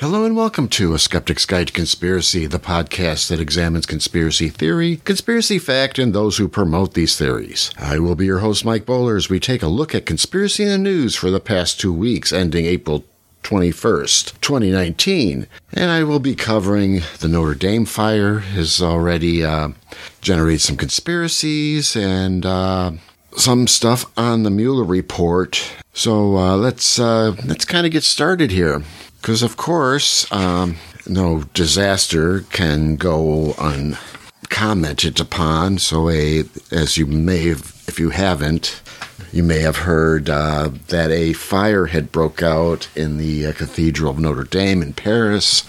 Hello and welcome to A Skeptic's Guide to Conspiracy, the podcast that examines conspiracy theory, conspiracy fact, and those who promote these theories. I will be your host, Mike Bowler, as we take a look at conspiracy in the news for the past two weeks, ending April 21st, 2019. And I will be covering the Notre Dame fire has already uh, generated some conspiracies and uh, some stuff on the Mueller report. So uh, let's uh, let's kind of get started here. Because, of course, um, no disaster can go uncommented upon. So, a, as you may have, if you haven't, you may have heard uh, that a fire had broke out in the uh, Cathedral of Notre Dame in Paris,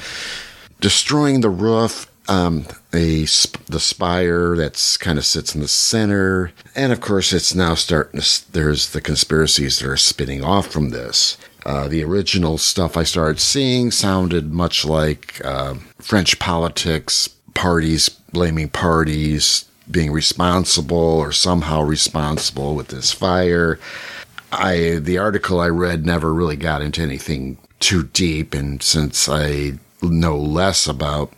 destroying the roof um, a sp- the spire that's kind of sits in the center, and of course, it's now starting to. There's the conspiracies that are spinning off from this. Uh, the original stuff I started seeing sounded much like uh, French politics, parties blaming parties, being responsible or somehow responsible with this fire. I the article I read never really got into anything too deep, and since I know less about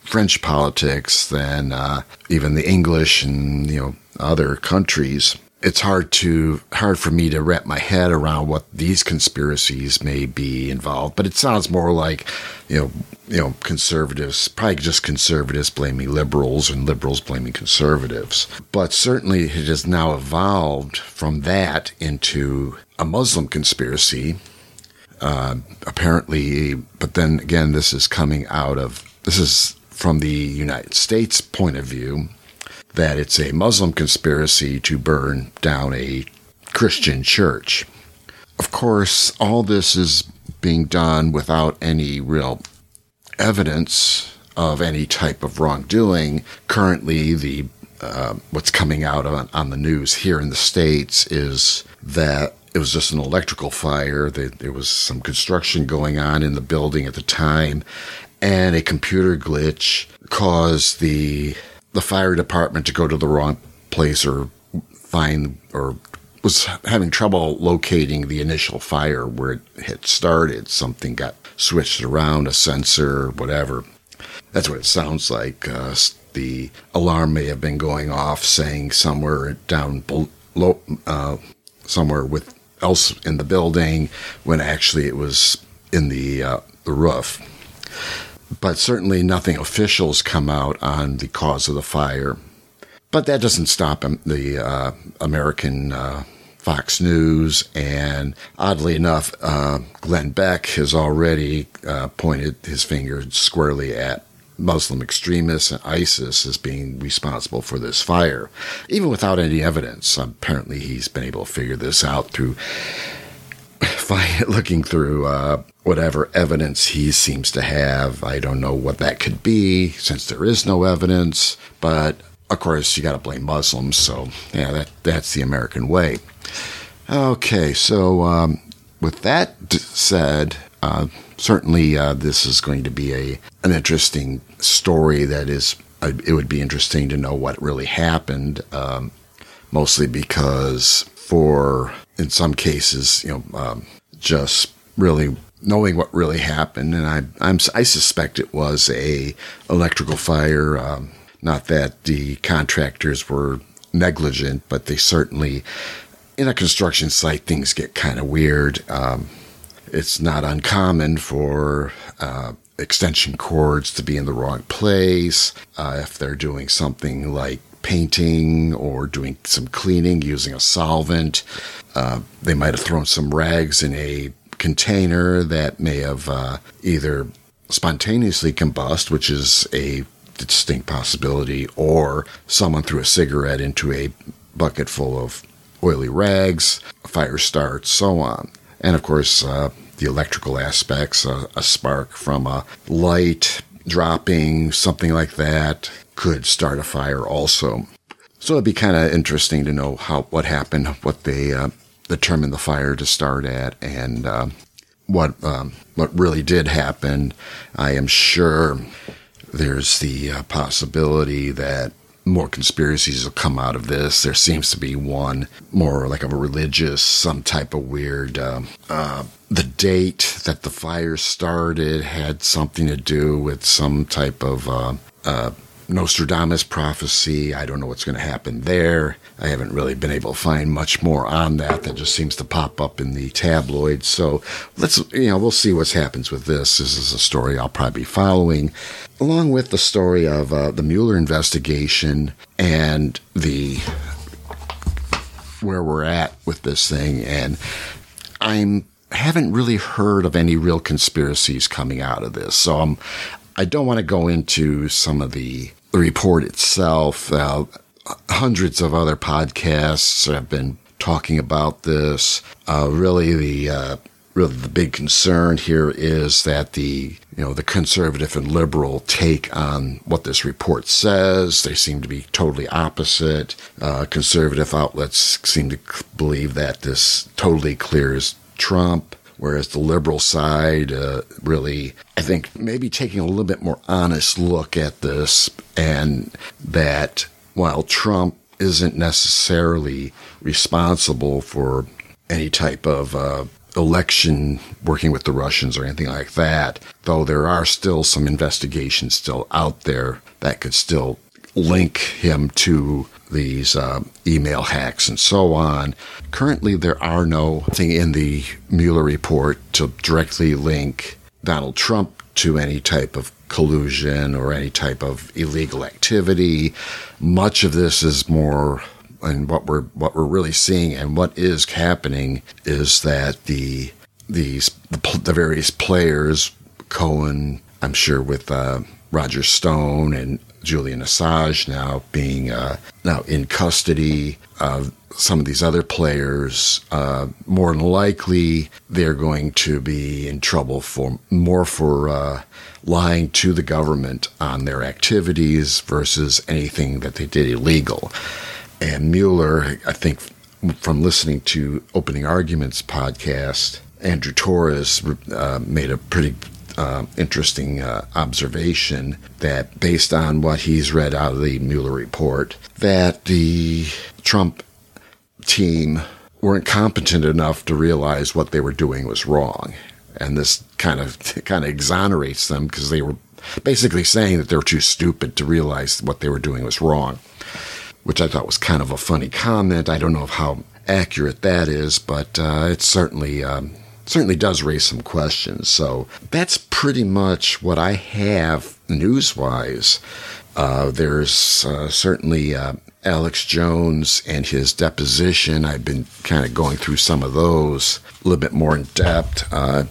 French politics than uh, even the English and you know other countries, it's hard to hard for me to wrap my head around what these conspiracies may be involved. But it sounds more like, you know, you know, conservatives, probably just conservatives blaming liberals and liberals blaming conservatives. But certainly it has now evolved from that into a Muslim conspiracy. Uh, apparently, but then again, this is coming out of this is from the United States point of view that it's a Muslim conspiracy to burn down a Christian church. Of course, all this is being done without any real evidence of any type of wrongdoing. Currently, the uh, what's coming out on, on, the news here in the states is that it was just an electrical fire. there was some construction going on in the building at the time, and a computer glitch caused the the fire department to go to the wrong place or find or was having trouble locating the initial fire where it had started. Something got switched around, a sensor, whatever. That's what it sounds like. Uh, the alarm may have been going off, saying somewhere down below, uh, somewhere with else in the building, when actually it was in the uh, the roof but certainly nothing official has come out on the cause of the fire. But that doesn't stop the uh, American uh, Fox News, and oddly enough, uh, Glenn Beck has already uh, pointed his finger squarely at Muslim extremists and ISIS as being responsible for this fire, even without any evidence. Apparently, he's been able to figure this out through looking through uh, whatever evidence he seems to have. I don't know what that could be since there is no evidence, but of course you got to blame Muslims. So yeah, that that's the American way. Okay, so um, with that said, uh, certainly uh, this is going to be a an interesting story. That is, uh, it would be interesting to know what really happened. Um, mostly because for in some cases, you know, um, just really knowing what really happened, and I I'm, i suspect it was a electrical fire. Um, not that the contractors were negligent, but they certainly in a construction site things get kind of weird. Um, it's not uncommon for uh, extension cords to be in the wrong place uh, if they're doing something like painting or doing some cleaning using a solvent. Uh, they might have thrown some rags in a container that may have uh, either spontaneously combust, which is a distinct possibility, or someone threw a cigarette into a bucket full of oily rags, fire starts, so on. And of course, uh, the electrical aspects, uh, a spark from a light dropping, something like that, could start a fire also. So it'd be kind of interesting to know how what happened, what they uh, determined the fire to start at, and uh, what um, what really did happen. I am sure there's the uh, possibility that more conspiracies will come out of this. There seems to be one more like of a religious, some type of weird. Um, uh, the date that the fire started had something to do with some type of uh, uh, Nostradamus prophecy. I don't know what's going to happen there. I haven't really been able to find much more on that. That just seems to pop up in the tabloids. So let's, you know, we'll see what happens with this. This is a story I'll probably be following, along with the story of uh, the Mueller investigation and the where we're at with this thing. And I'm haven't really heard of any real conspiracies coming out of this. So I'm I don't want to go into some of the the report itself. Uh, hundreds of other podcasts have been talking about this. Uh, really, the uh, really the big concern here is that the you know the conservative and liberal take on what this report says. They seem to be totally opposite. Uh, conservative outlets seem to believe that this totally clears Trump whereas the liberal side uh, really, I think, maybe taking a little bit more honest look at this, and that while Trump isn't necessarily responsible for any type of uh, election working with the Russians or anything like that, though there are still some investigations still out there that could still link him to these uh, email hacks and so on. Currently, there are no thing in the Mueller report to directly link Donald Trump to any type of collusion or any type of illegal activity. Much of this is more and what we're what we're really seeing and what is happening is that the these the, the various players Cohen I'm sure with uh, Roger Stone and Julian Assange now being uh, now in custody. Uh, some of these other players, uh, more than likely, they're going to be in trouble for more for uh, lying to the government on their activities versus anything that they did illegal. And Mueller, I think, from listening to Opening Arguments podcast, Andrew Torrez uh, made a pretty uh, interesting uh, observation that, based on what he's read out of the Mueller report, that the Trump team weren't competent enough to realize what they were doing was wrong, and this kind of kind of exonerates them because they were basically saying that they were too stupid to realize what they were doing was wrong, which I thought was kind of a funny comment. I don't know how accurate that is, but uh, it's certainly um, certainly does raise some questions. So that's pretty much what I have news wise. Uh, there's uh, certainly uh, Alex Jones and his deposition. I've been kind of going through some of those a little bit more in depth. Uh,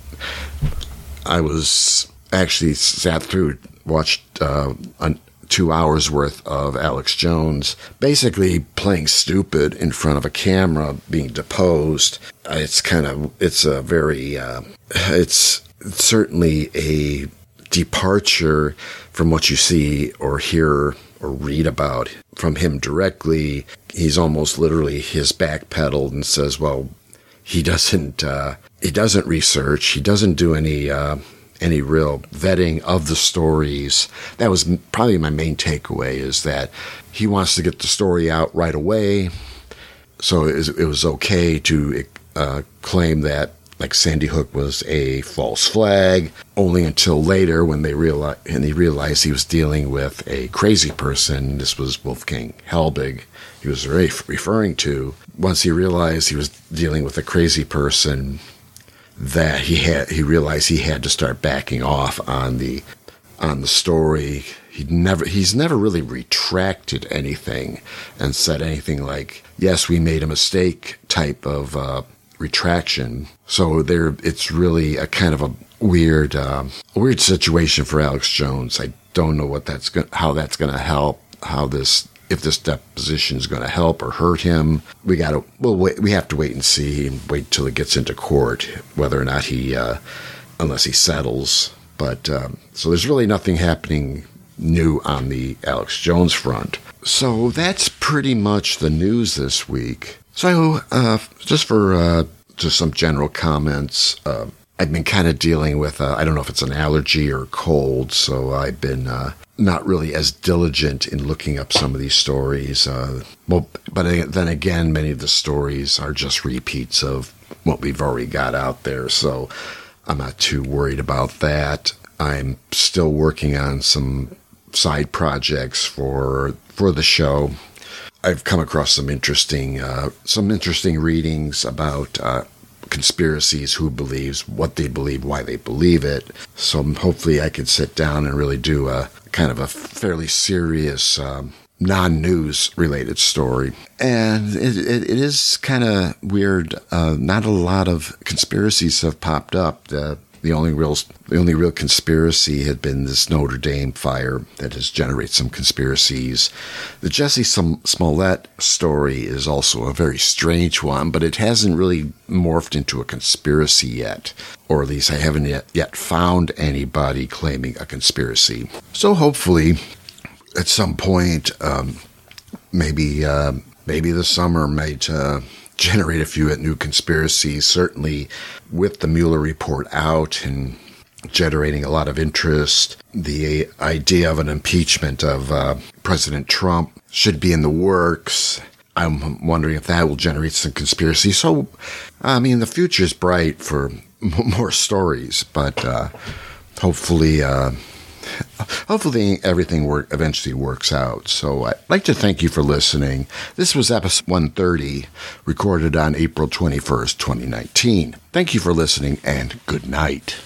I was actually sat through, watched uh, an two hours worth of Alex Jones basically playing stupid in front of a camera, being deposed. It's kind of, it's a very, uh, it's certainly a departure from what you see or hear or read about from him directly. He's almost literally his backpedaled and says, well, he doesn't, uh, he doesn't research. He doesn't do any, uh, any real vetting of the stories. That was probably my main takeaway is that he wants to get the story out right away. So it was, okay to uh, claim that like Sandy Hook was a false flag only until later when they realized and he realized he was dealing with a crazy person. This was Wolfgang Halbig. he was referring to. Once he realized he was dealing with a crazy person, that he had he realized he had to start backing off on the on the story. He never he's never really retracted anything and said anything like yes we made a mistake type of uh, retraction. So there it's really a kind of a weird um, weird situation for Alex Jones. I don't know what that's go- how that's going to help how this if this deposition is going to help or hurt him. We got to well we have to wait and see and wait till it gets into court whether or not he uh, unless he settles. But um, so there's really nothing happening new on the Alex Jones front. So that's pretty much the news this week. So uh, just for uh, just some general comments. Uh, I've been kind of dealing with, uh, I don't know if it's an allergy or cold, so I've been uh, not really as diligent in looking up some of these stories. Uh, well, but then again, many of the stories are just repeats of what we've already got out there, so I'm not too worried about that. I'm still working on some side projects for for the show. I've come across some interesting uh, some interesting readings about uh, conspiracies, who believes what they believe, why they believe it. So hopefully, I could sit down and really do a kind of a fairly serious. Um, non-news related story and it, it, it is kind of weird uh, not a lot of conspiracies have popped up the the only real the only real conspiracy had been this Notre Dame fire that has generated some conspiracies. The Jesse Smollett story is also a very strange one, but it hasn't really morphed into a conspiracy yet, or at least I haven't yet, yet found anybody claiming a conspiracy. So hopefully, at some point, um, maybe uh, maybe the summer might. Uh, generate a few new conspiracies, certainly with the Mueller report out and generating a lot of interest. The idea of an impeachment of uh, President Trump should be in the works. I'm wondering if that will generate some conspiracy. So, I mean, the future is bright for more stories, but uh, hopefully, uh, hopefully everything work, eventually works out. So I'd like to thank you for listening. This was episode 130, recorded on April 21st, 2019. Thank you for listening and good night.